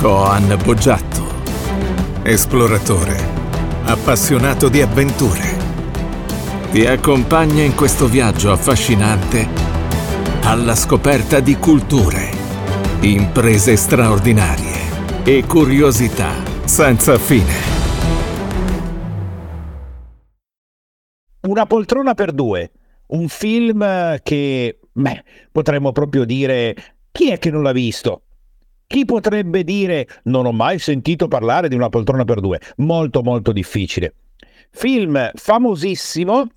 Coan Boggiatto, esploratore, appassionato di avventure. Ti accompagna in questo viaggio affascinante alla scoperta di culture, imprese straordinarie e curiosità senza fine. Una poltrona per due, un film che, beh, potremmo proprio dire, chi è che non l'ha visto? Chi potrebbe dire non ho mai sentito parlare di una poltrona per due? Molto molto difficile. Film famosissimo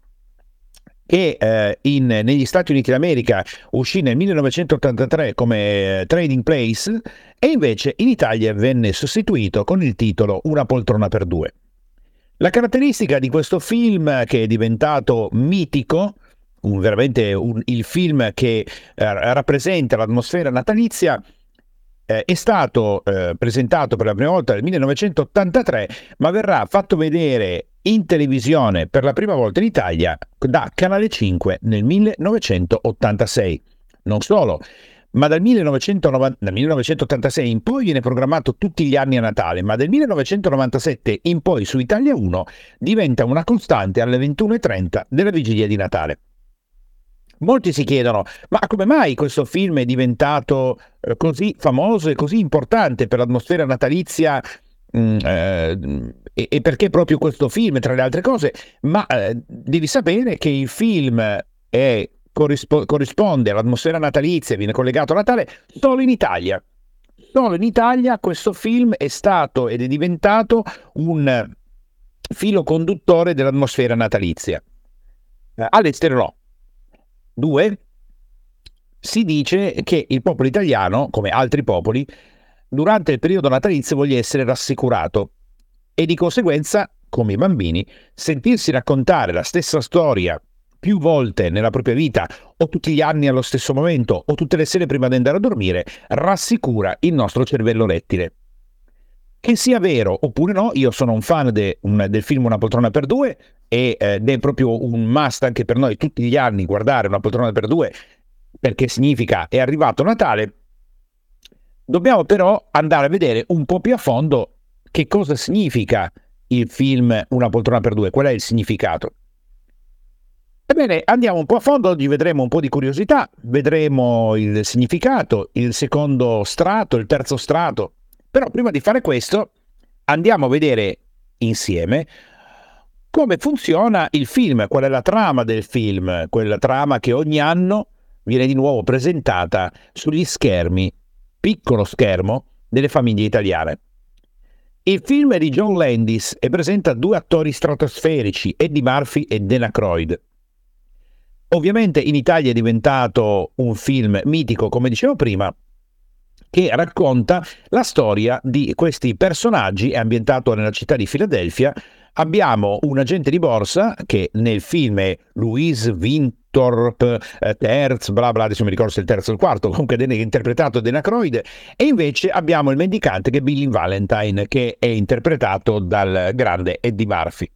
che eh, in, negli Stati Uniti d'America uscì nel 1983 come eh, Trading Place e invece in Italia venne sostituito con il titolo Una poltrona per due. La caratteristica di questo film che è diventato mitico, un, veramente un, il film che eh, rappresenta l'atmosfera natalizia, eh, è stato eh, presentato per la prima volta nel 1983, ma verrà fatto vedere in televisione per la prima volta in Italia da Canale 5 nel 1986. Non solo, ma dal, 1990, dal 1986 in poi viene programmato tutti gli anni a Natale, ma dal 1997 in poi su Italia 1 diventa una costante alle 21.30 della vigilia di Natale. Molti si chiedono, ma come mai questo film è diventato eh, così famoso e così importante per l'atmosfera natalizia mm, eh, e, perché proprio questo film, tra le altre cose? Ma eh, devi sapere che il film è, corrispo- corrisponde all'atmosfera natalizia, viene collegato a Natale solo in Italia. Solo in Italia questo film è stato ed è diventato un filo conduttore dell'atmosfera natalizia. Eh, all'estero no Due, si dice che il popolo italiano, come altri popoli, durante il periodo natalizio voglia essere rassicurato e di conseguenza, come i bambini, sentirsi raccontare la stessa storia più volte nella propria vita o tutti gli anni allo stesso momento o tutte le sere prima di andare a dormire rassicura il nostro cervello rettile. Che sia vero oppure no, io sono un fan de, un, del film Una poltrona per due ed è proprio un must anche per noi tutti gli anni guardare Una poltrona per due perché significa è arrivato Natale. Dobbiamo però andare a vedere un po' più a fondo che cosa significa il film Una poltrona per due, qual è il significato. Ebbene, andiamo un po' a fondo, oggi vedremo un po' di curiosità, vedremo il significato, il secondo strato, il terzo strato, però prima di fare questo andiamo a vedere insieme come funziona il film, qual è la trama del film, quella trama che ogni anno viene di nuovo presentata sugli schermi, piccolo schermo, delle famiglie italiane. Il film è di John Landis e presenta due attori stratosferici, Eddie Murphy e Dana Croyd. Ovviamente in Italia è diventato un film mitico, come dicevo prima, che racconta la storia di questi personaggi, è ambientato nella città di Filadelfia. Abbiamo un agente di borsa che nel film è Louise Winthorpe eh, Terz, bla bla, adesso mi ricordo se il terzo o il quarto, comunque è interpretato da Dana e invece abbiamo il mendicante che è Billy Valentine, che è interpretato dal grande Eddie Murphy.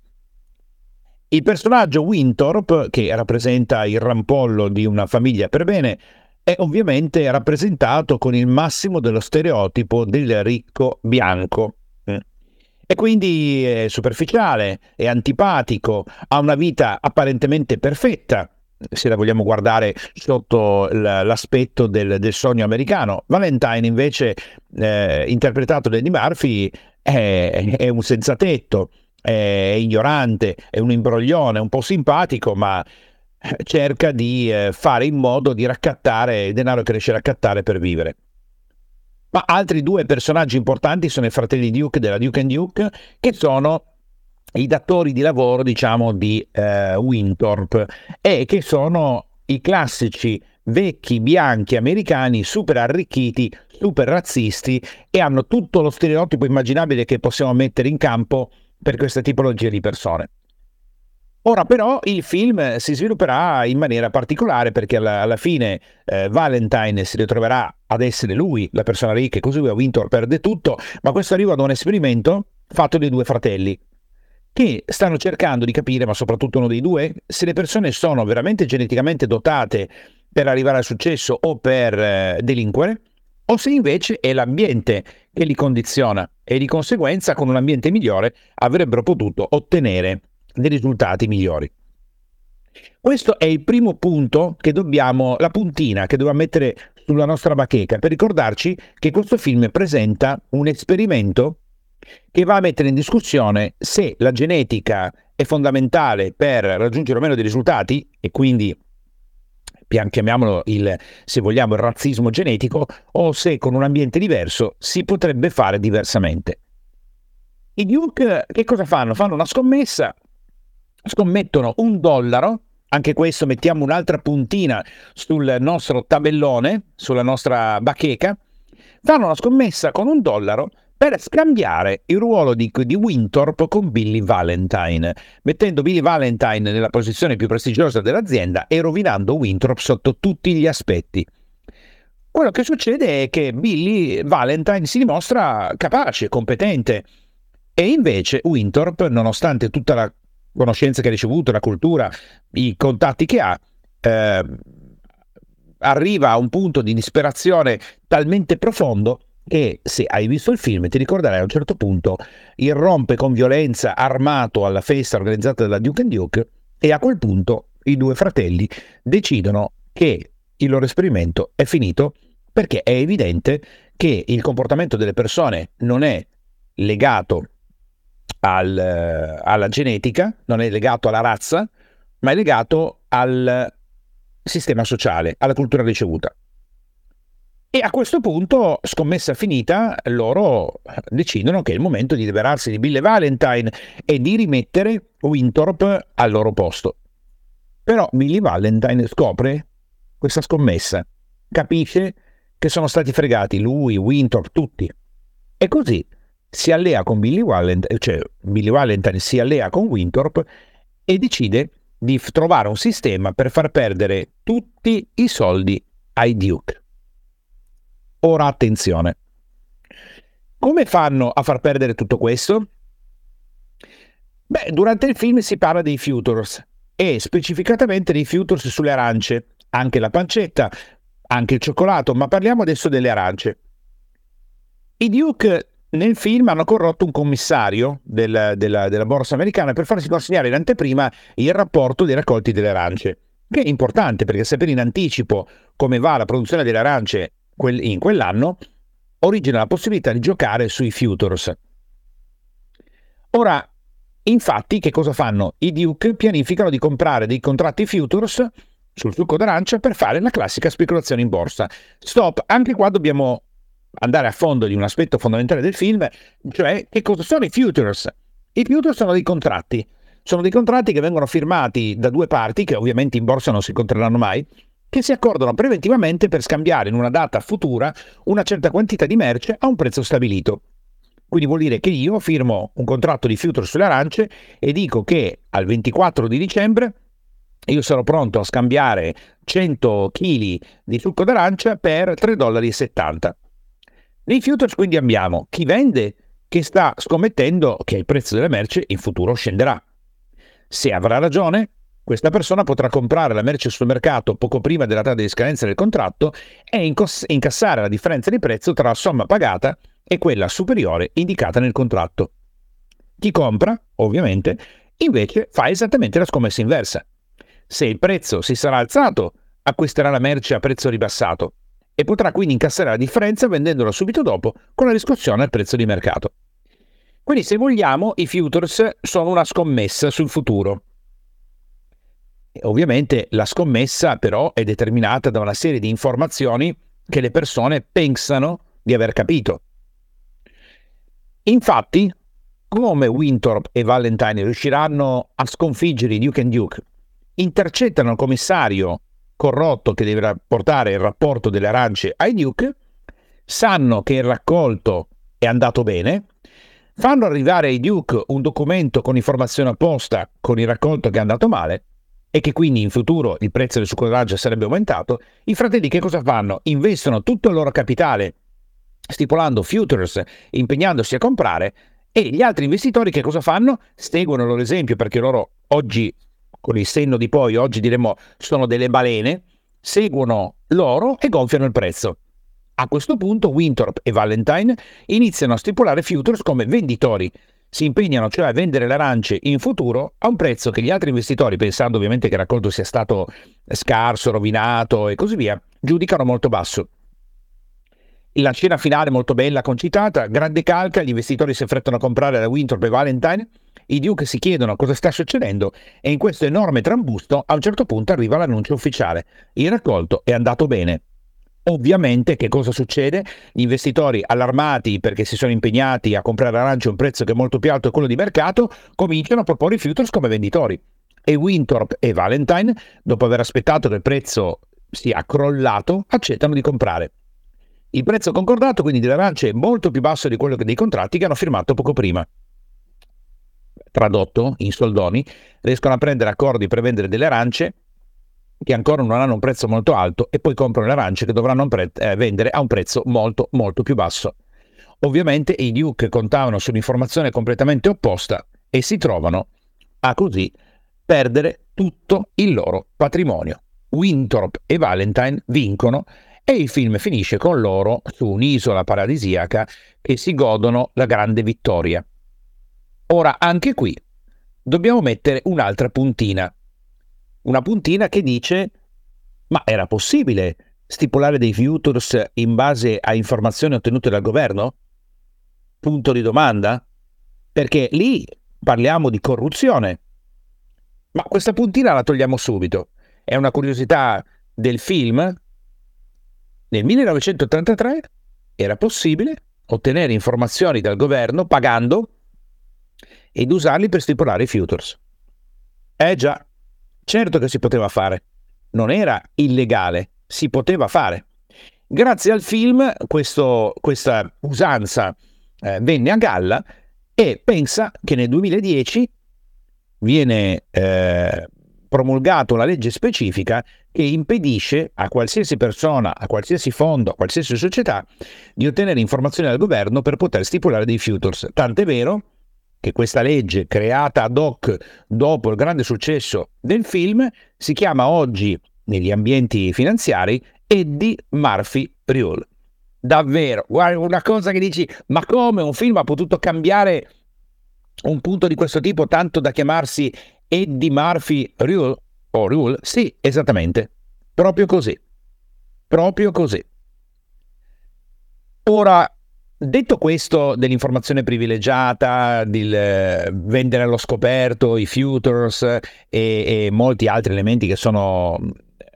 Il personaggio Winthorpe, che rappresenta il rampollo di una famiglia per bene, è ovviamente rappresentato con il massimo dello stereotipo del ricco bianco. Eh. E quindi è superficiale, è antipatico, ha una vita apparentemente perfetta, se la vogliamo guardare sotto l'aspetto del, del sogno americano. Valentine invece, eh, interpretato da Eddie Murphy, è, è un senzatetto, è ignorante, è un imbroglione, un po' simpatico, ma cerca di eh, fare in modo di raccattare denaro che riesce a raccattare per vivere. Ma altri due personaggi importanti sono i fratelli Duke della Duke and Duke, che sono i datori di lavoro, diciamo, di eh, Winthorpe e che sono i classici vecchi bianchi americani super arricchiti, super razzisti e hanno tutto lo stereotipo immaginabile che possiamo mettere in campo per questa tipologia di persone. Ora però il film si svilupperà in maniera particolare perché alla, alla fine eh, Valentine si ritroverà ad essere lui la persona ricca e così lui a Winter perde tutto, ma questo arriva ad un esperimento fatto dai due fratelli che stanno cercando di capire, ma soprattutto uno dei due, se le persone sono veramente geneticamente dotate per arrivare al successo o per eh, delinquere o se invece è l'ambiente che li condiziona e di conseguenza con un ambiente migliore avrebbero potuto ottenere dei risultati migliori. Questo è il primo punto che dobbiamo, la puntina che dobbiamo mettere sulla nostra bacheca per ricordarci che questo film presenta un esperimento che va a mettere in discussione se la genetica è fondamentale per raggiungere o meno dei risultati e quindi chiamiamolo il, se vogliamo, il razzismo genetico, o se con un ambiente diverso si potrebbe fare diversamente. I Duke che cosa fanno? Fanno una scommessa, scommettono un dollaro, anche questo mettiamo un'altra puntina sul nostro tabellone, sulla nostra bacheca, fanno una scommessa con un dollaro per scambiare il ruolo di, di Winthorpe con Billy Valentine, mettendo Billy Valentine nella posizione più prestigiosa dell'azienda e rovinando Winthorpe sotto tutti gli aspetti. Quello che succede è che Billy Valentine si dimostra capace, competente, e invece Winthorpe, nonostante tutta la conoscenza che ha ricevuto, la cultura, i contatti che ha, eh, arriva a un punto di disperazione talmente profondo e se hai visto il film ti ricorderai a un certo punto irrompe con violenza armato alla festa organizzata dalla Duke and Duke e a quel punto i due fratelli decidono che il loro esperimento è finito perché è evidente che il comportamento delle persone non è legato al, alla genetica, non è legato alla razza, ma è legato al sistema sociale, alla cultura ricevuta. E a questo punto, scommessa finita, loro decidono che è il momento di liberarsi di Bill Valentine e di rimettere Winthorpe al loro posto. Però Billy Valentine scopre questa scommessa, capisce che sono stati fregati lui, Winthorpe, tutti. E così si allea con Billy Valentine, cioè Billy Valentine si allea con Winthorpe e decide di trovare un sistema per far perdere tutti i soldi ai Duke. Ora attenzione. Come fanno a far perdere tutto questo? Beh, durante il film si parla dei futures e specificatamente dei futures sulle arance, anche la pancetta, anche il cioccolato, ma parliamo adesso delle arance. I Duke nel film hanno corrotto un commissario del, della, della borsa americana per farsi consegnare in anteprima il rapporto dei raccolti delle arance, che è importante perché sapere in anticipo come va la produzione delle arance in quell'anno origina la possibilità di giocare sui futures. Ora, infatti, che cosa fanno? I Duke pianificano di comprare dei contratti futures sul succo d'arancia per fare la classica speculazione in borsa. Stop, anche qua dobbiamo andare a fondo di un aspetto fondamentale del film, cioè che cosa sono i futures? I futures sono dei contratti, sono dei contratti che vengono firmati da due parti, che ovviamente in borsa non si incontreranno mai, che si accordano preventivamente per scambiare in una data futura una certa quantità di merce a un prezzo stabilito. Quindi vuol dire che io firmo un contratto di future sulle arance e dico che al 24 di dicembre io sarò pronto a scambiare 100 kg di succo d'arancia per 3,70 dollari. Nei futures quindi abbiamo chi vende che sta scommettendo che il prezzo della merce in futuro scenderà. Se avrà ragione, questa persona potrà comprare la merce sul mercato poco prima della data di scadenza del contratto e incassare la differenza di prezzo tra la somma pagata e quella superiore indicata nel contratto. Chi compra, ovviamente, invece fa esattamente la scommessa inversa. Se il prezzo si sarà alzato, acquisterà la merce a prezzo ribassato e potrà quindi incassare la differenza vendendola subito dopo con la riscossione al prezzo di mercato. Quindi se vogliamo i futures sono una scommessa sul futuro Ovviamente la scommessa però è determinata da una serie di informazioni che le persone pensano di aver capito. Infatti, come Winthorpe e Valentine riusciranno a sconfiggere i Duke Duke? Intercettano il commissario corrotto che deve portare il rapporto delle arance ai Duke, sanno che il raccolto è andato bene, fanno arrivare ai Duke un documento con informazione apposta con il raccolto che è andato male e che quindi in futuro il prezzo del succo d'arancia sarebbe aumentato, i fratelli che cosa fanno? Investono tutto il loro capitale stipulando futures, impegnandosi a comprare e gli altri investitori che cosa fanno? Seguono il loro esempio perché loro oggi, con il senno di poi, oggi diremmo sono delle balene, seguono loro e gonfiano il prezzo. A questo punto Winthrop e Valentine iniziano a stipulare futures come venditori. Si impegnano cioè a vendere le arance in futuro a un prezzo che gli altri investitori, pensando ovviamente che il raccolto sia stato scarso, rovinato e così via, giudicano molto basso. La scena finale molto bella, concitata, grande calca, gli investitori si affrettano a comprare da Winthrop e Valentine, i Duke si chiedono cosa sta succedendo e in questo enorme trambusto a un certo punto arriva l'annuncio ufficiale. Il raccolto è andato bene. Ovviamente che cosa succede? Gli investitori allarmati perché si sono impegnati a comprare arance a un prezzo che è molto più alto di quello di mercato, cominciano a proporre i futures come venditori. E Winthrop e Valentine, dopo aver aspettato che il prezzo sia crollato, accettano di comprare. Il prezzo concordato quindi delle arance è molto più basso di quello dei contratti che hanno firmato poco prima. Tradotto in soldoni, riescono a prendere accordi per vendere delle arance che ancora non hanno un prezzo molto alto e poi comprano le arance che dovranno pre- eh, vendere a un prezzo molto molto più basso. Ovviamente i Duke contavano su un'informazione completamente opposta e si trovano a così perdere tutto il loro patrimonio. Winthrop e Valentine vincono e il film finisce con loro su un'isola paradisiaca che si godono la grande vittoria. Ora, anche qui dobbiamo mettere un'altra puntina. Una puntina che dice: Ma era possibile stipulare dei futures in base a informazioni ottenute dal governo? Punto di domanda? Perché lì parliamo di corruzione. Ma questa puntina la togliamo subito. È una curiosità del film nel 1983 era possibile ottenere informazioni dal governo pagando ed usarli per stipulare i futures. Eh già, certo che si poteva fare. Non era illegale, si poteva fare. Grazie al film questo, questa usanza eh, venne a galla e pensa che nel 2010 viene eh, promulgata una legge specifica che impedisce a qualsiasi persona, a qualsiasi fondo, a qualsiasi società di ottenere informazioni dal governo per poter stipulare dei futures. Tant'è vero che questa legge, creata ad hoc dopo il grande successo del film, si chiama oggi negli ambienti finanziari Eddie Murphy Rule. Davvero, guarda una cosa che dici, ma come un film ha potuto cambiare un punto di questo tipo tanto da chiamarsi Eddie Murphy Rule? O Rule? Sì, esattamente. Proprio così. Proprio così. Ora, detto questo dell'informazione privilegiata, di eh, vendere allo scoperto, i futures e, e molti altri elementi che sono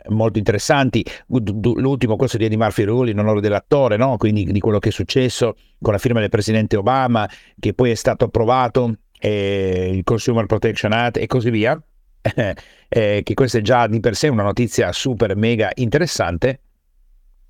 molto interessanti. L'ultimo, questo di Eddie Murphy Rule in onore dell'attore, no? quindi di quello che è successo con la firma del presidente Obama, che poi è stato approvato eh, il Consumer Protection Act e così via, eh, che questa è già di per sé una notizia super mega interessante,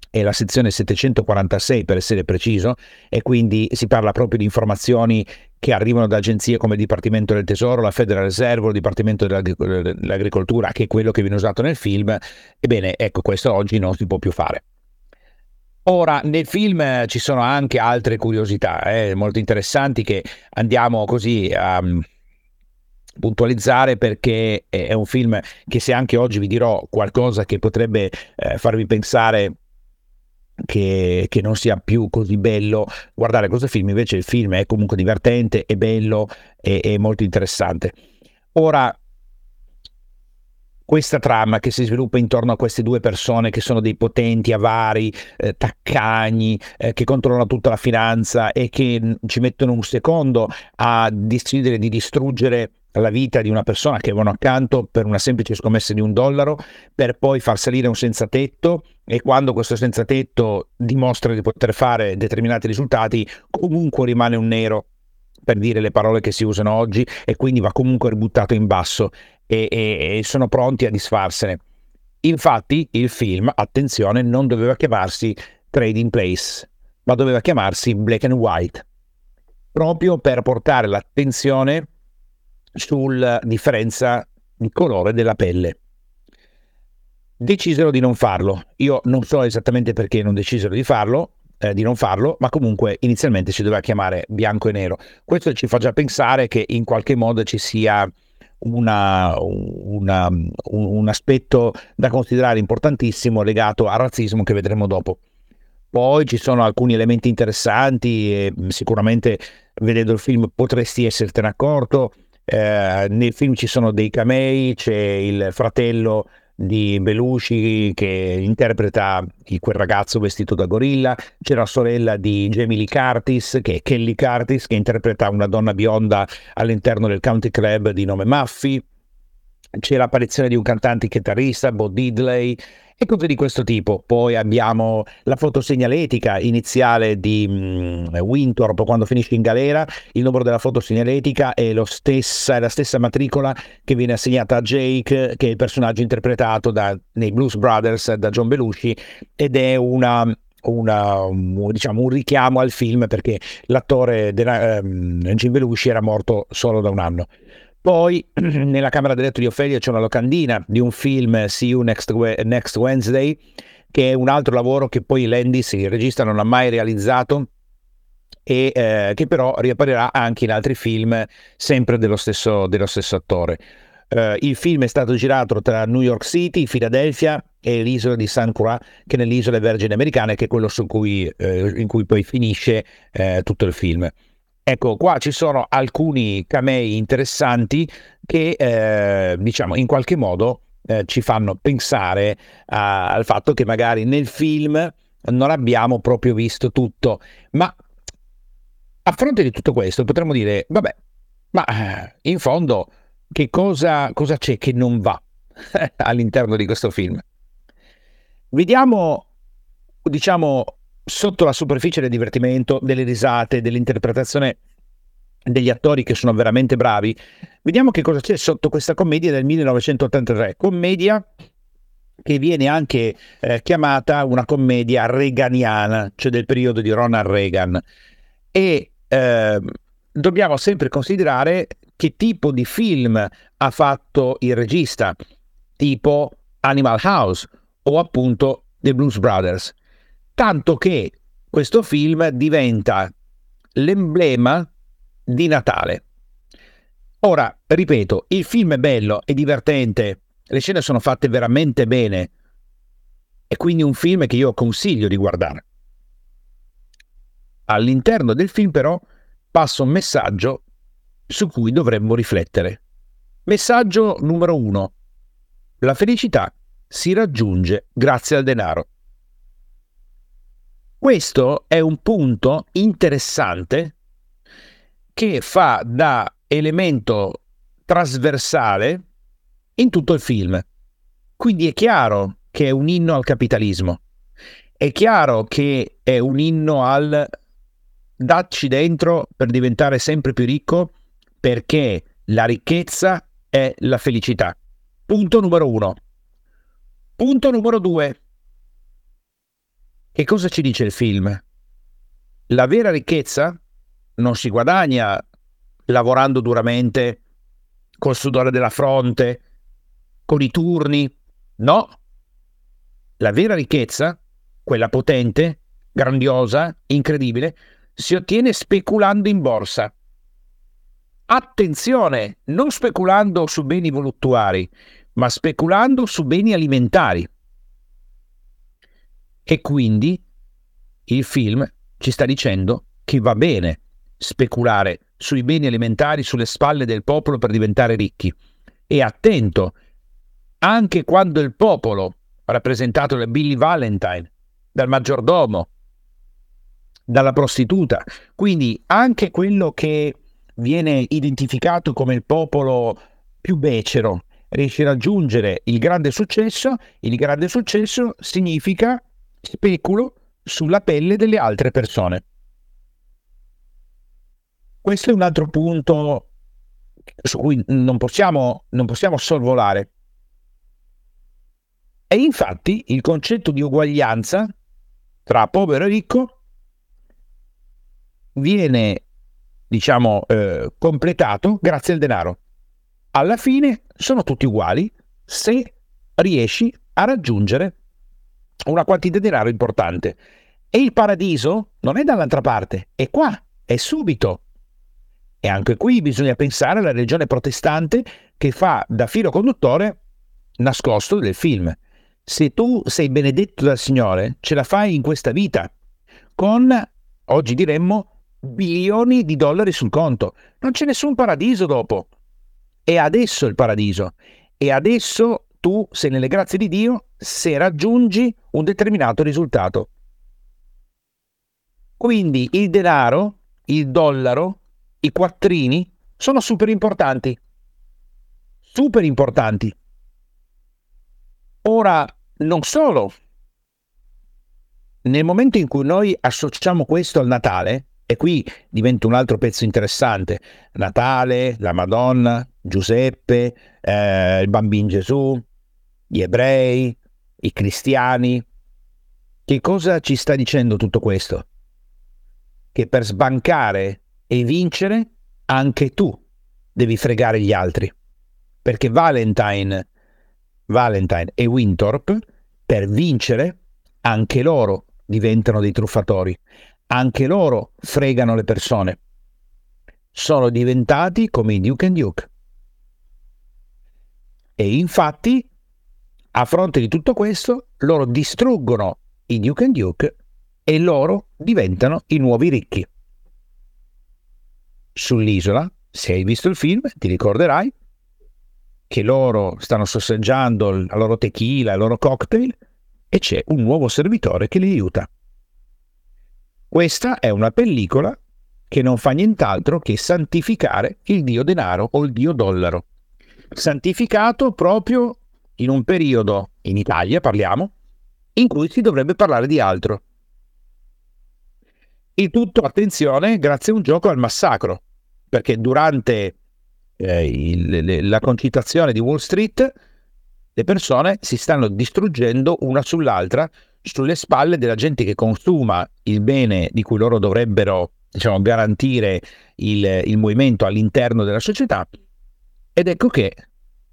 è la sezione 746 per essere preciso, e quindi si parla proprio di informazioni che arrivano da agenzie come il Dipartimento del Tesoro, la Federal Reserve, il Dipartimento dell'Agricoltura, che è quello che viene usato nel film. Ebbene, ecco, questo oggi non si può più fare. Ora, nel film ci sono anche altre curiosità eh, molto interessanti che andiamo così a um, puntualizzare perché è un film che se anche oggi vi dirò qualcosa che potrebbe eh, farvi pensare che, che, non sia più così bello guardare questo film, invece il film è comunque divertente, è bello e, è molto interessante. Ora, questa trama che si sviluppa intorno a queste due persone che sono dei potenti, avari, eh, taccagni, eh, che controllano tutta la finanza e che ci mettono un secondo a decidere di distruggere la vita di una persona che avevano accanto per una semplice scommessa di un dollaro, per poi far salire un senza tetto e quando questo senza tetto dimostra di poter fare determinati risultati, comunque rimane un nero per dire le parole che si usano oggi e quindi va comunque ributtato in basso e, e, e sono pronti a disfarsene. Infatti il film, attenzione, non doveva chiamarsi Trading Place, ma doveva chiamarsi Black and White, proprio per portare l'attenzione sulla differenza di colore della pelle. Decisero di non farlo. Io non so esattamente perché non decisero di farlo, eh, di non farlo, ma comunque inizialmente si doveva chiamare bianco e nero. Questo ci fa già pensare che in qualche modo ci sia una, una, un, un aspetto da considerare importantissimo legato al razzismo che vedremo dopo. Poi ci sono alcuni elementi interessanti e sicuramente vedendo il film potresti essertene accorto. Eh, nel film ci sono dei camei, c'è il fratello di Belushi che interpreta quel ragazzo vestito da gorilla, c'è la sorella di Jamie Lee Curtis che è Kelly Curtis che interpreta una donna bionda all'interno del country club di nome Muffy, c'è l'apparizione di un cantante chitarrista, Bo Diddley, e cose di questo tipo. Poi abbiamo la fotosegnaletica iniziale di um, Winthorpe quando finisce in galera. Il numero della fotosegnaletica è, stessa, è, la stessa matricola che viene assegnata a Jake, che è il personaggio interpretato da, nei Blues Brothers da John Belushi, ed è una una, un, diciamo, un richiamo al film perché l'attore della, um, Jim Belushi era morto solo da un anno. Poi nella camera da letto di Ophelia c'è una locandina di un film See You Next, Next Wednesday, che è un altro lavoro che poi Landis, il regista, non ha mai realizzato e eh, che però riapparirà anche in altri film sempre dello stesso, dello stesso attore. Uh, il film è stato girato tra New York City, Philadelphia e l'isola di San Croix, che è nelle isole Vergini Americane, che è quello cui, eh, in cui poi finisce eh, tutto il film. Ecco, qua ci sono alcuni camei interessanti che, eh, diciamo, in qualche modo eh, ci fanno pensare a, al fatto che magari nel film non abbiamo proprio visto tutto. Ma a fronte di tutto questo potremmo dire, vabbè, ma eh, in fondo che cosa, cosa c'è che non va all'interno di questo film? Vediamo, diciamo, sotto la superficie del divertimento, delle risate, dell'interpretazione degli attori che sono veramente bravi, vediamo che cosa c'è sotto questa commedia del 1983, commedia che viene anche eh, chiamata una commedia reganiana, cioè del periodo di Ronald Reagan. E eh, dobbiamo sempre considerare che tipo di film ha fatto il regista, tipo Animal House o appunto The Blues Brothers tanto che questo film diventa l'emblema di Natale. Ora, ripeto, il film è bello, è divertente, le scene sono fatte veramente bene, è quindi un film che io consiglio di guardare. All'interno del film però passa un messaggio su cui dovremmo riflettere. Messaggio numero uno. La felicità si raggiunge grazie al denaro. Questo è un punto interessante che fa da elemento trasversale in tutto il film. Quindi è chiaro che è un inno al capitalismo. È chiaro che è un inno al dacci dentro per diventare sempre più ricco perché la ricchezza è la felicità. Punto numero uno. Punto numero due. Che cosa ci dice il film? La vera ricchezza non si guadagna lavorando duramente, col sudore della fronte, con i turni. No. La vera ricchezza, quella potente, grandiosa, incredibile, si ottiene speculando in borsa. Attenzione, non speculando su beni voluttuari, ma speculando su beni alimentari. E quindi il film ci sta dicendo che va bene speculare sui beni alimentari sulle spalle del popolo per diventare ricchi. E attento, anche quando il popolo, rappresentato da Billy Valentine, dal maggiordomo, dalla prostituta, quindi anche quello che viene identificato come il popolo più becero, riesce a raggiungere il grande successo, il grande successo significa speculo sulla pelle delle altre persone. Questo è un altro punto su cui non possiamo, non possiamo sorvolare. E infatti il concetto di uguaglianza tra povero e ricco viene, diciamo, eh, completato grazie al denaro. Alla fine sono tutti uguali se riesci a raggiungere una quantità di denaro importante. E il paradiso non è dall'altra parte, è qua, è subito. E anche qui bisogna pensare alla religione protestante che fa da filo conduttore nascosto del film. Se tu sei benedetto dal Signore, ce la fai in questa vita, con, oggi diremmo, bilioni di dollari sul conto. Non c'è nessun paradiso dopo. È adesso il paradiso. E adesso tu sei nelle grazie di Dio se raggiungi un determinato risultato. Quindi il denaro, il dollaro, i quattrini sono super importanti. Super importanti. Ora, non solo. Nel momento in cui noi associamo questo al Natale, e qui diventa un altro pezzo interessante, Natale, la Madonna, Giuseppe, eh, il bambino Gesù, gli ebrei, i cristiani. Che cosa ci sta dicendo tutto questo? Che per sbancare e vincere anche tu devi fregare gli altri. Perché Valentine, Valentine e Winthorpe, per vincere, anche loro diventano dei truffatori. Anche loro fregano le persone. Sono diventati come i Duke and Duke. E infatti, a fronte di tutto questo, loro distruggono i Duke and Duke e loro diventano i nuovi ricchi. Sull'isola, se hai visto il film, ti ricorderai che loro stanno sosseggiando la loro tequila, il loro cocktail e c'è un nuovo servitore che li aiuta. Questa è una pellicola che non fa nient'altro che santificare il dio denaro o il dio dollaro. Santificato proprio in un periodo, in Italia parliamo, in cui si dovrebbe parlare di altro. Il tutto, attenzione, grazie a un gioco al massacro, perché durante eh, il, la concitazione di Wall Street le persone si stanno distruggendo una sull'altra sulle spalle della gente che consuma il bene di cui loro dovrebbero diciamo, garantire il, il movimento all'interno della società. Ed ecco che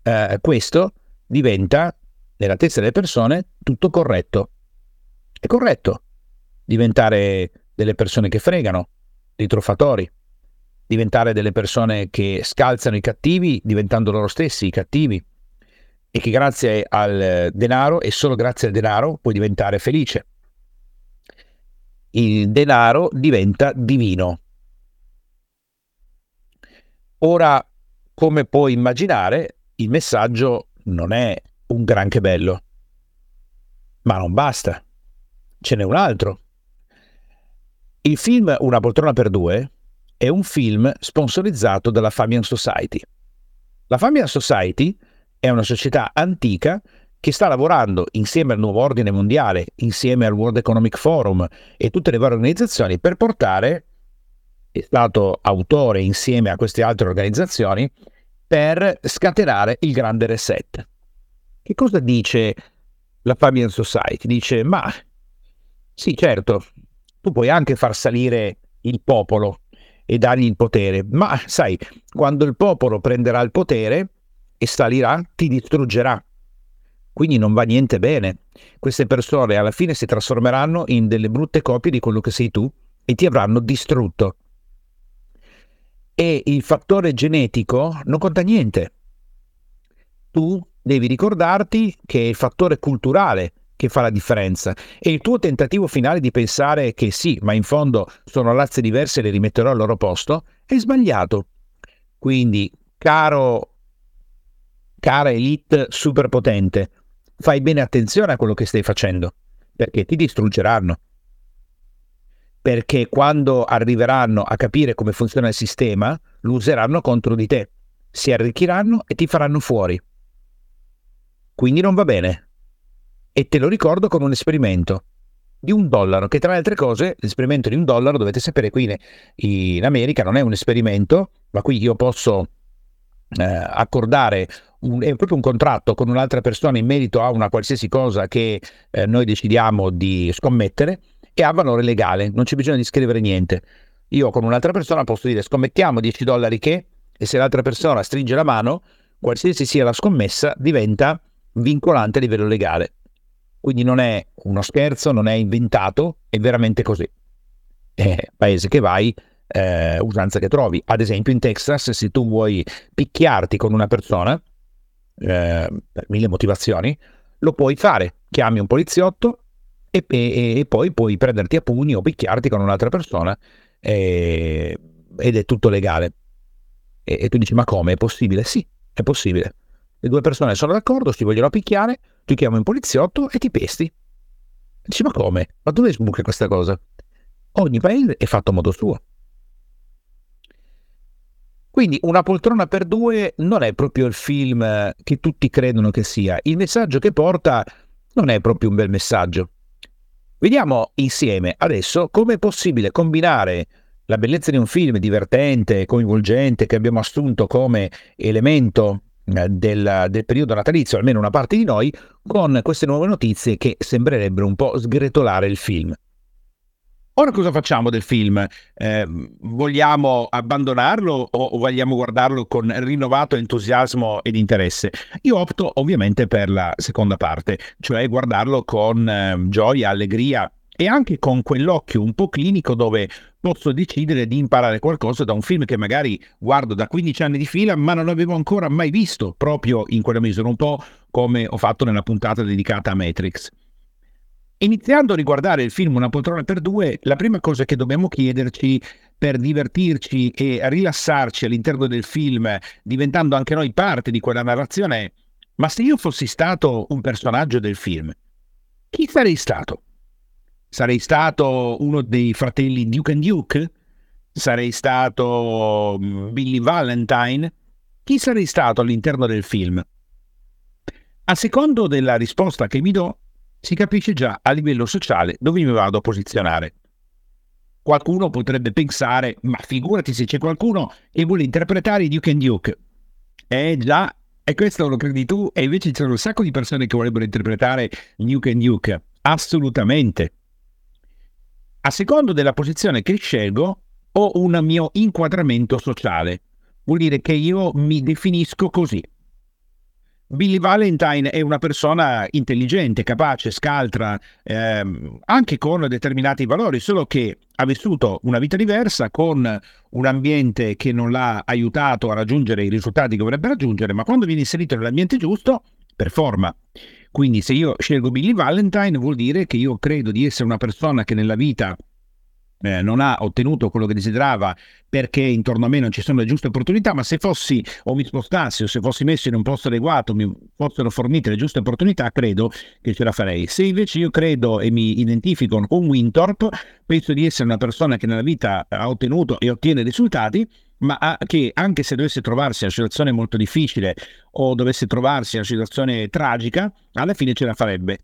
eh, questo diventa, nella testa delle persone, tutto corretto. È corretto diventare delle persone che fregano, dei truffatori, diventare delle persone che scalzano i cattivi diventando loro stessi i cattivi e che grazie al denaro e solo grazie al denaro puoi diventare felice. Il denaro diventa divino. Ora, come puoi immaginare, il messaggio non è un granché bello. Ma non basta. Ce n'è un altro. Il film Una poltrona per due è un film sponsorizzato dalla Fabian Society. La Fabian Society è una società antica che sta lavorando insieme al nuovo ordine mondiale, insieme al World Economic Forum e tutte le varie organizzazioni per portare, è stato autore insieme a queste altre organizzazioni, per scatenare il grande reset. Che cosa dice la Fabian Society? Dice, ma sì, certo, tu puoi anche far salire il popolo e dargli il potere, ma sai, quando il popolo prenderà il potere, e salirà, ti distruggerà. Quindi non va niente bene. Queste persone alla fine si trasformeranno in delle brutte copie di quello che sei tu e ti avranno distrutto. E il fattore genetico non conta niente. Tu devi ricordarti che è il fattore culturale che fa la differenza e il tuo tentativo finale di pensare che sì, ma in fondo sono razze diverse e le rimetterò al loro posto è sbagliato. Quindi, caro cara elite super potente, fai bene attenzione a quello che stai facendo, perché ti distruggeranno. Perché quando arriveranno a capire come funziona il sistema, lo useranno contro di te, si arricchiranno e ti faranno fuori. Quindi non va bene. E te lo ricordo con un esperimento di un dollaro, che tra le altre cose, l'esperimento di un dollaro, dovete sapere, qui in America non è un esperimento, ma qui io posso eh, accordare un, è proprio un contratto con un'altra persona in merito a una qualsiasi cosa che eh, noi decidiamo di scommettere e ha valore legale, non c'è bisogno di scrivere niente. Io con un'altra persona posso dire scommettiamo 10 dollari che, e se l'altra persona stringe la mano, qualsiasi sia la scommessa, diventa vincolante a livello legale. Quindi non è uno scherzo, non è inventato, è veramente così. Eh, paese che vai, eh, usanza che trovi. Ad esempio in Texas, se tu vuoi picchiarti con una persona, eh, per mille motivazioni, lo puoi fare. Chiami un poliziotto, e, e, e, poi puoi prenderti a pugni o picchiarti con un'altra persona eh, ed è tutto legale. E, e tu dici, ma come? È possibile? Sì, è possibile. Le due persone sono d'accordo, si vogliono picchiare, tu chiami un poliziotto e ti pesti. Dici, ma come? Ma dove sbuca questa cosa? Ogni paese è fatto a modo suo. Quindi una poltrona per due non è proprio il film che tutti credono che sia. Il messaggio che porta non è proprio un bel messaggio. Vediamo insieme adesso come è possibile combinare la bellezza di un film divertente, coinvolgente, che abbiamo assunto come elemento eh, del, del, periodo natalizio, almeno una parte di noi, con queste nuove notizie che sembrerebbero un po' sgretolare il film. Ora cosa facciamo del film? Eh, vogliamo abbandonarlo o vogliamo guardarlo con rinnovato entusiasmo ed interesse? Io opto ovviamente per la seconda parte, cioè guardarlo con eh, gioia, allegria e anche con quell'occhio un po' clinico dove posso decidere di imparare qualcosa da un film che magari guardo da 15 anni di fila ma non avevo ancora mai visto proprio in quella misura, un po' come ho fatto nella puntata dedicata a Matrix. Iniziando a riguardare il film Una poltrona per due, la prima cosa che dobbiamo chiederci per divertirci e rilassarci all'interno del film, diventando anche noi parte di quella narrazione, è ma se io fossi stato un personaggio del film, chi sarei stato? Sarei stato uno dei fratelli Duke and Duke? Sarei stato mm, Billy Valentine? Chi sarei stato all'interno del film? A secondo della risposta che mi do, si capisce già a livello sociale dove mi vado a posizionare. Qualcuno potrebbe pensare, ma figurati se c'è qualcuno che vuole interpretare Duke and Duke. Eh già, e questo lo credi tu, e invece c'è un sacco di persone che vorrebbero interpretare Duke and Duke. Assolutamente. A secondo della posizione che scelgo, ho un mio inquadramento sociale. Vuol dire che io mi definisco così. Billy Valentine è una persona intelligente, capace, scaltra, ehm, anche con determinati valori, solo che ha vissuto una vita diversa con un ambiente che non l'ha aiutato a raggiungere i risultati che vorrebbe raggiungere, ma quando viene inserito nell'ambiente giusto, performa. Quindi se io scelgo Billy Valentine vuol dire che io credo di essere una persona che nella vita eh, non ha ottenuto quello che desiderava perché intorno a me non ci sono le giuste opportunità, ma se fossi o mi spostassi o se fossi messo in un posto adeguato, mi fossero fornite le giuste opportunità, credo che ce la farei. Se invece io credo e mi identifico con Wintorp, penso di essere una persona che nella vita ha ottenuto e ottiene risultati, ma che anche se dovesse trovarsi in una situazione molto difficile o dovesse trovarsi in una situazione tragica, alla fine ce la farebbe.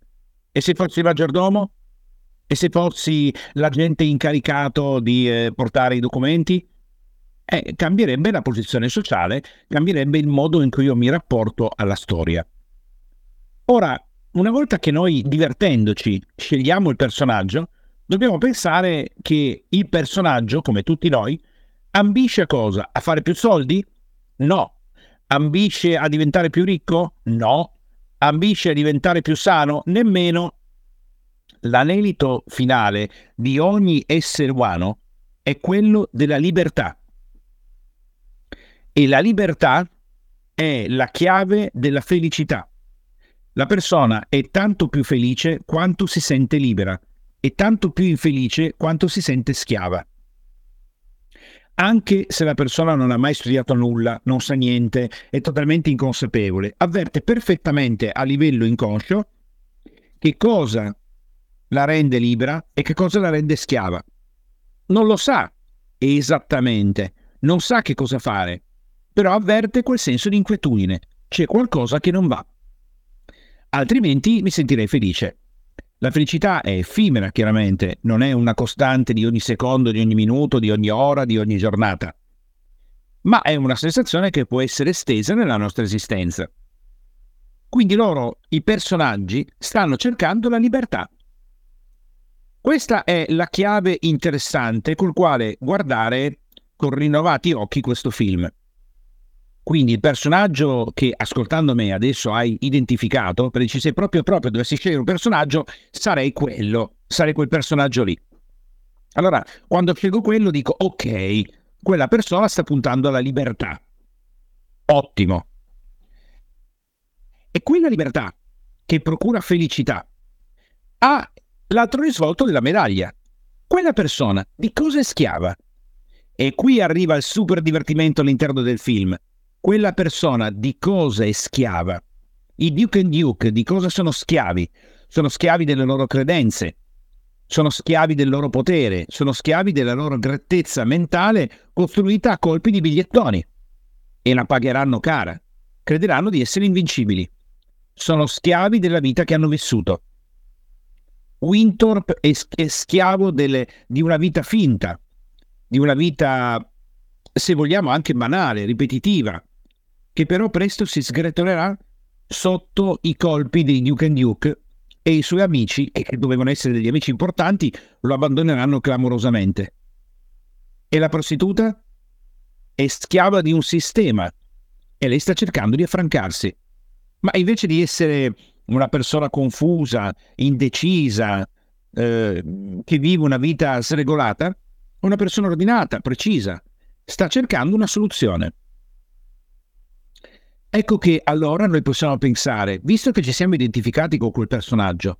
E se fossi maggiordomo? E se fossi l'agente incaricato di eh, portare i documenti? Eh, cambierebbe la posizione sociale, cambierebbe il modo in cui io mi rapporto alla storia. Ora, una volta che noi divertendoci scegliamo il personaggio, dobbiamo pensare che il personaggio, come tutti noi, ambisce a cosa? A fare più soldi? No. Ambisce a diventare più ricco? No. Ambisce a diventare più sano? Nemmeno l'anelito finale di ogni essere umano è quello della libertà. E la libertà è la chiave della felicità. La persona è tanto più felice quanto si sente libera e tanto più infelice quanto si sente schiava. Anche se la persona non ha mai studiato nulla, non sa niente, è totalmente inconsapevole, avverte perfettamente a livello inconscio che cosa la rende libera e che cosa la rende schiava. Non lo sa esattamente, non sa che cosa fare, però avverte quel senso di inquietudine, c'è qualcosa che non va. Altrimenti mi sentirei felice. La felicità è effimera, chiaramente, non è una costante di ogni secondo, di ogni minuto, di ogni ora, di ogni giornata, ma è una sensazione che può essere estesa nella nostra esistenza. Quindi loro, i personaggi, stanno cercando la libertà questa è la chiave interessante col quale guardare con rinnovati occhi questo film. Quindi il personaggio che ascoltando me adesso hai identificato, perché ci sei proprio proprio dovessi scegliere un personaggio, sarei quello, sarei quel personaggio lì. Allora, quando scelgo quello dico ok, quella persona sta puntando alla libertà. Ottimo. E quella libertà che procura felicità ha l'altro risvolto della medaglia. Quella persona di cosa è schiava? E qui arriva il super divertimento all'interno del film. Quella persona di cosa è schiava? I Duke and Duke di cosa sono schiavi? Sono schiavi delle loro credenze, sono schiavi del loro potere, sono schiavi della loro grettezza mentale costruita a colpi di bigliettoni. E la pagheranno cara. Crederanno di essere invincibili. Sono schiavi della vita che hanno vissuto. Winthorpe è, è schiavo delle, di una vita finta, di una vita, se vogliamo, anche banale, ripetitiva, che però presto si sgretolerà sotto i colpi dei Duke and Duke e i suoi amici, che dovevano essere degli amici importanti, lo abbandoneranno clamorosamente. E la prostituta è schiava di un sistema e lei sta cercando di affrancarsi. Ma invece di essere una persona confusa, indecisa, eh, che vive una vita sregolata, una persona ordinata, precisa, sta cercando una soluzione. Ecco che allora noi possiamo pensare, visto che ci siamo identificati con quel personaggio,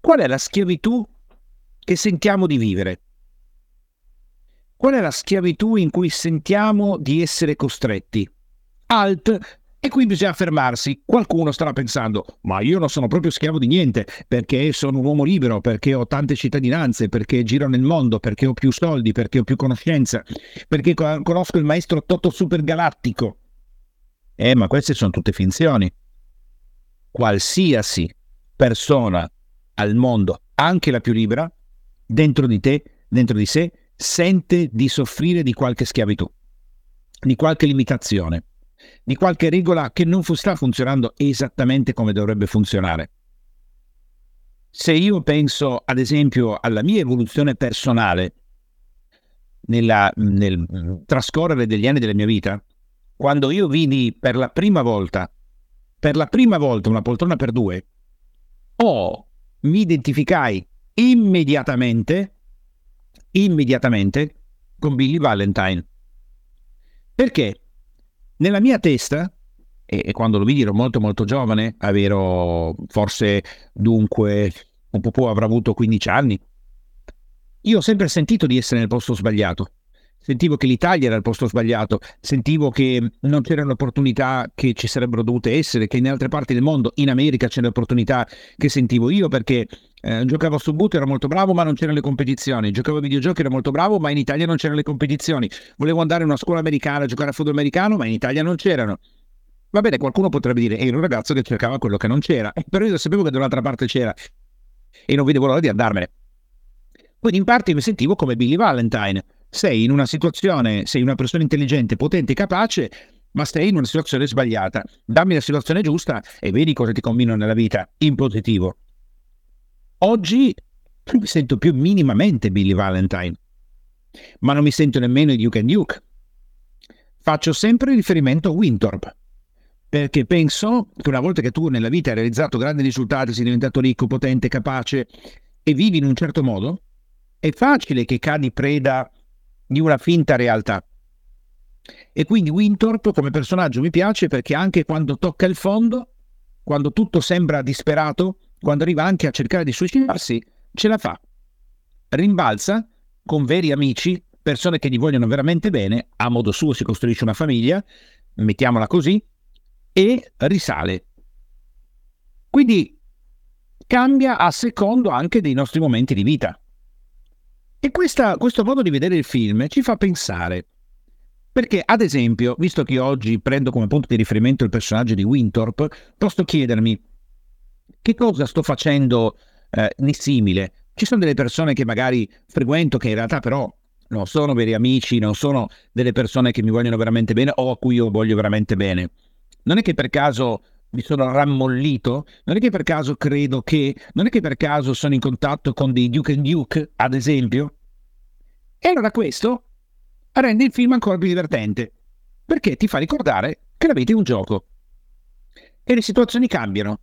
qual è la schiavitù che sentiamo di vivere? Qual è la schiavitù in cui sentiamo di essere costretti? Alt, e qui bisogna fermarsi. Qualcuno starà pensando, ma io non sono proprio schiavo di niente, perché sono un uomo libero, perché ho tante cittadinanze, perché giro nel mondo, perché ho più soldi, perché ho più conoscenza, perché conosco il maestro Toto Supergalattico. Eh, ma queste sono tutte finzioni. Qualsiasi persona al mondo, anche la più libera, dentro di te, dentro di sé, sente di soffrire di qualche schiavitù, di qualche limitazione, di qualche regola che non sta funzionando esattamente come dovrebbe funzionare. Se io penso, ad esempio, alla mia evoluzione personale nella, nel trascorrere degli anni della mia vita, quando io vidi per la prima volta, per la prima volta una poltrona per due, o mi identificai immediatamente, immediatamente con Billy Valentine. Perché nella mia testa, e, quando lo vidi ero molto molto giovane, avevo forse dunque un po' avrà avuto 15 anni, io ho sempre sentito di essere nel posto sbagliato sentivo che l'Italia era il posto sbagliato, sentivo che non c'erano opportunità che ci sarebbero dovute essere, che in altre parti del mondo, in America c'erano opportunità che sentivo io perché eh, giocavo su boot, ero molto bravo ma non c'erano le competizioni, giocavo a videogiochi, ero molto bravo ma in Italia non c'erano le competizioni, volevo andare in una scuola americana a giocare a football americano ma in Italia non c'erano. Va bene, qualcuno potrebbe dire, ero un ragazzo che cercava quello che non c'era, però io sapevo che da un'altra parte c'era. E non vedevo l'ora di andarmene. Quindi in parte mi sentivo come Billy Valentine, sei in una situazione, sei una persona intelligente, potente, capace, ma sei in una situazione sbagliata. Dammi la situazione giusta e vedi cosa ti combino nella vita in positivo. Oggi non mi sento più minimamente Billy Valentine, ma non mi sento nemmeno Duke and Duke. Faccio sempre riferimento a Winthorpe, perché penso che una volta che tu nella vita hai realizzato grandi risultati, sei diventato ricco, potente, capace e vivi in un certo modo, è facile che cadi preda di una finta realtà. E quindi Winthorpe come personaggio mi piace perché anche quando tocca il fondo, quando tutto sembra disperato, quando arriva anche a cercare di suicidarsi, ce la fa. Rimbalza con veri amici, persone che gli vogliono veramente bene, a modo suo si costruisce una famiglia, mettiamola così, e risale. Quindi cambia a secondo anche dei nostri momenti di vita. E questa, questo modo di vedere il film ci fa pensare. Perché, ad esempio, visto che oggi prendo come punto di riferimento il personaggio di Winthorpe, posso chiedermi che cosa sto facendo eh, di simile. Ci sono delle persone che magari frequento, che in realtà però non sono veri amici, non sono delle persone che mi vogliono veramente bene o a cui io voglio veramente bene. Non è che per caso mi sono rammollito, non è che per caso credo che, non è che per caso sono in contatto con dei Duke and Duke, ad esempio. E allora questo rende il film ancora più divertente, perché ti fa ricordare che la vita è un gioco. E le situazioni cambiano.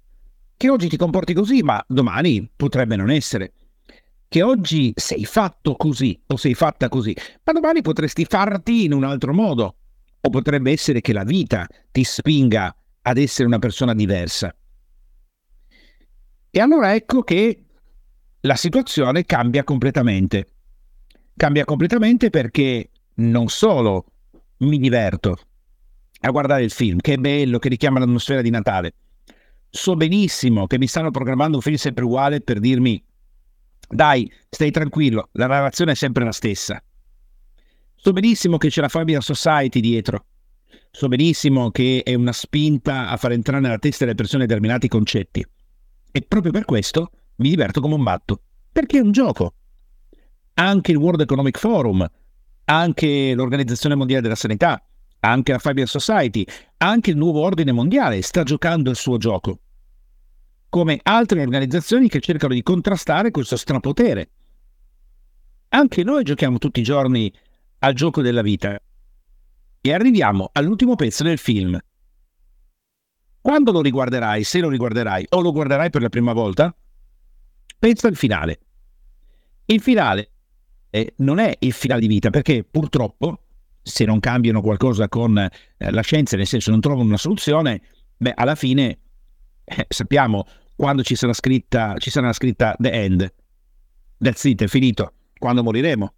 Che oggi ti comporti così, ma domani potrebbe non essere. Che oggi sei fatto così o sei fatta così, ma domani potresti farti in un altro modo. O potrebbe essere che la vita ti spinga ad essere una persona diversa. E allora ecco che la situazione cambia completamente. Cambia completamente perché non solo mi diverto a guardare il film, che è bello, che richiama l'atmosfera di Natale, so benissimo che mi stanno programmando un film sempre uguale per dirmi dai, stai tranquillo, la narrazione è sempre la stessa. So benissimo che c'è la Family Society dietro. So benissimo che è una spinta a far entrare nella testa delle persone determinati concetti. E proprio per questo mi diverto come un matto. Perché è un gioco. Anche il World Economic Forum, anche l'Organizzazione Mondiale della Sanità, anche la Fabian Society, anche il nuovo ordine mondiale sta giocando il suo gioco, come altre organizzazioni che cercano di contrastare questo strapotere. Anche noi giochiamo tutti i giorni al gioco della vita e arriviamo all'ultimo pezzo del film. Quando lo riguarderai, se lo riguarderai o lo guarderai per la prima volta, pensa al finale. Il finale eh, non è il finale di vita perché purtroppo se non cambiano qualcosa con eh, la scienza, nel senso non trovano una soluzione, beh, alla fine eh, sappiamo quando ci sarà scritta, ci sarà scritta the end. That's it, è finito, quando moriremo.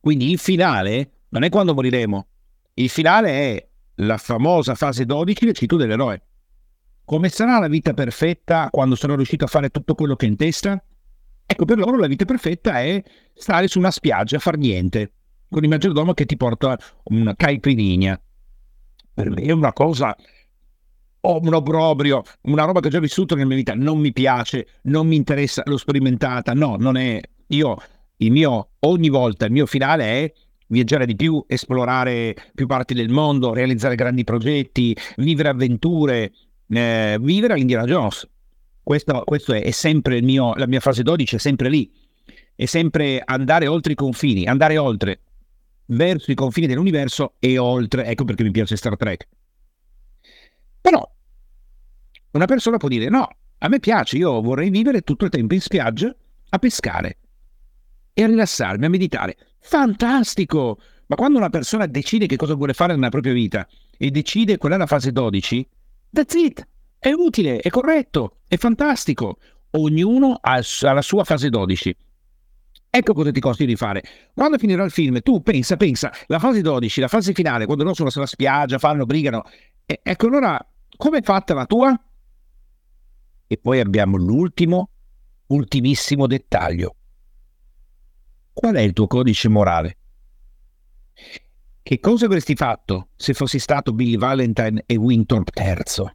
Quindi il finale non è quando moriremo, il finale è la famosa fase 12 del ciclo dell'eroe. Come sarà la vita perfetta quando sarò riuscito a fare tutto quello che è in testa? Ecco, per loro la vita perfetta è stare su una spiaggia a far niente, con il maggiordomo che ti porta una caipirinha. Per me è una cosa ho un obbrobrio, una roba che ho già vissuto nella mia vita, non mi piace, non mi interessa, l'ho sperimentata. No, non è. Io, il mio, ogni volta, il mio finale è viaggiare di più, esplorare più parti del mondo, realizzare grandi progetti, vivere avventure, eh, vivere all'Indiana Jones. Questo, è, è, sempre mio, la mia fase 12, è sempre lì. È sempre andare oltre i confini, andare oltre verso i confini dell'universo e oltre. Ecco perché mi piace Star Trek. Però una persona può dire no, a me piace, io vorrei vivere tutto il tempo in spiaggia a pescare e a rilassarmi, a meditare. Fantastico! Ma quando una persona decide che cosa vuole fare nella propria vita e decide qual è la fase 12, that's it! È utile, è corretto, è fantastico. Ognuno ha la sua fase 12. Ecco cosa ti costi di fare. Quando finirà il film, tu pensa, pensa, la fase 12, la fase finale, quando loro sono sulla spiaggia, fanno, brigano. E, ecco allora, come è fatta la tua? E poi abbiamo l'ultimo, ultimissimo dettaglio. Qual è il tuo codice morale? Che cosa avresti fatto se fossi stato Billy Valentine e Winthorpe terzo?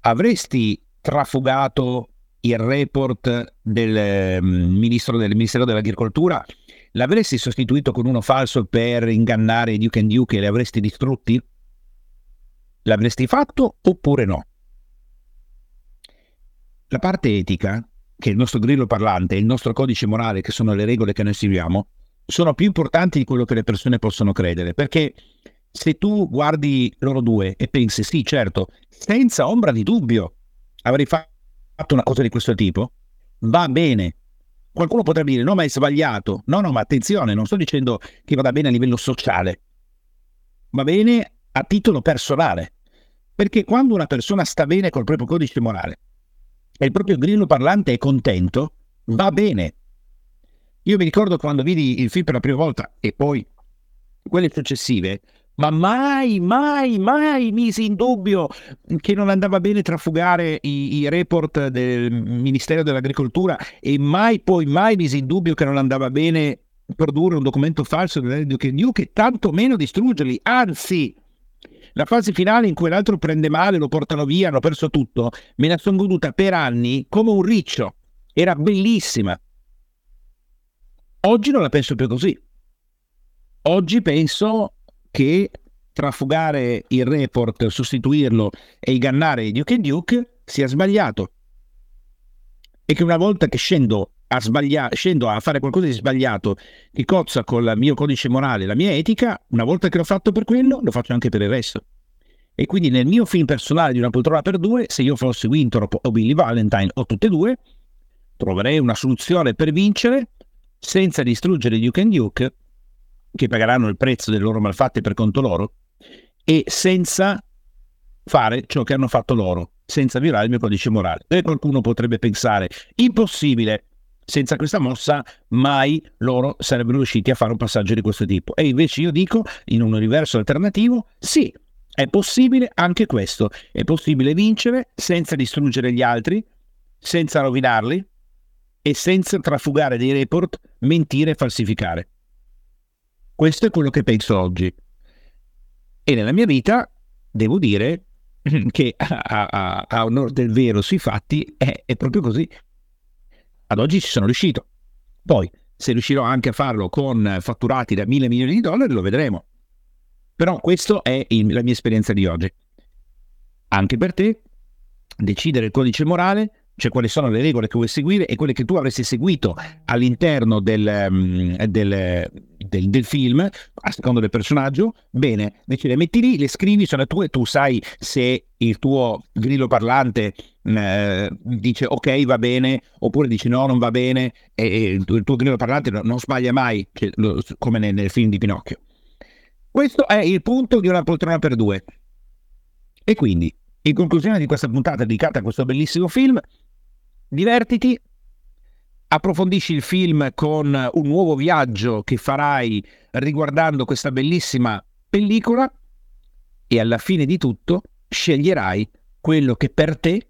Avresti trafugato il report del, um, ministro del Ministero dell'Agricoltura, l'avresti sostituito con uno falso per ingannare Duke and Duke e li avresti distrutti? L'avresti fatto oppure no? La parte etica, che il nostro grillo parlante, il nostro codice morale, che sono le regole che noi seguiamo, sono più importanti di quello che le persone possono credere, perché se tu guardi loro due e pensi sì, certo, senza ombra di dubbio avrei fatto una cosa di questo tipo, va bene. Qualcuno potrebbe dire no, ma è sbagliato. No, no, ma attenzione, non sto dicendo che vada bene a livello sociale. Va bene a titolo personale. Perché quando una persona sta bene col proprio codice morale e il proprio grillo parlante è contento, va bene. Io mi ricordo quando vidi il film per la prima volta e poi quelle successive, ma mai, mai, mai misi in dubbio che non andava bene trafugare i, i, report del Ministero dell'Agricoltura e mai poi mai misi in dubbio che non andava bene produrre un documento falso dell'Edio New che tanto meno distruggerli, anzi la fase finale in cui l'altro prende male, lo portano via, hanno perso tutto, me la sono goduta per anni come un riccio, era bellissima. Oggi non la penso più così. Oggi penso che trafugare il report, sostituirlo e ingannare Duke e Duke sia sbagliato. E che una volta che scendo a, sbaglia- scendo a fare qualcosa di sbagliato che cozza con il mio codice morale, la mia etica, una volta che l'ho fatto per quello, lo faccio anche per il resto. E quindi nel mio film personale di una poltrona per due, se io fossi Winthrop o Billy Valentine o tutte e due, troverei una soluzione per vincere senza distruggere Duke and Duke che pagheranno il prezzo delle loro malfatte per conto loro e senza fare ciò che hanno fatto loro, senza violare il mio codice morale. E qualcuno potrebbe pensare, impossibile, senza questa mossa mai loro sarebbero riusciti a fare un passaggio di questo tipo. E invece io dico, in un universo alternativo, sì, è possibile anche questo, è possibile vincere senza distruggere gli altri, senza rovinarli e senza trafugare dei report, mentire e falsificare. Questo è quello che penso oggi. E nella mia vita devo dire che a, a, a onore del vero sui fatti è, è proprio così. Ad oggi ci sono riuscito. Poi, se riuscirò anche a farlo con fatturati da mille milioni di dollari, lo vedremo. Però questa è il, la mia esperienza di oggi. Anche per te, decidere il codice morale cioè quali sono le regole che vuoi seguire e quelle che tu avresti seguito all'interno del, um, del, del, del, film, a secondo del personaggio, bene, invece metti lì, le scrivi, sono tue, tu sai se il tuo grillo parlante eh, dice ok va bene oppure dice no non va bene e, e il, tuo, grillo parlante non, non sbaglia mai, cioè, lo, come nel, nel film di Pinocchio. Questo è il punto di una poltrona per due. E quindi, in conclusione di questa puntata dedicata a questo bellissimo film, divertiti, approfondisci il film con un nuovo viaggio che farai riguardando questa bellissima pellicola e alla fine di tutto sceglierai quello che per te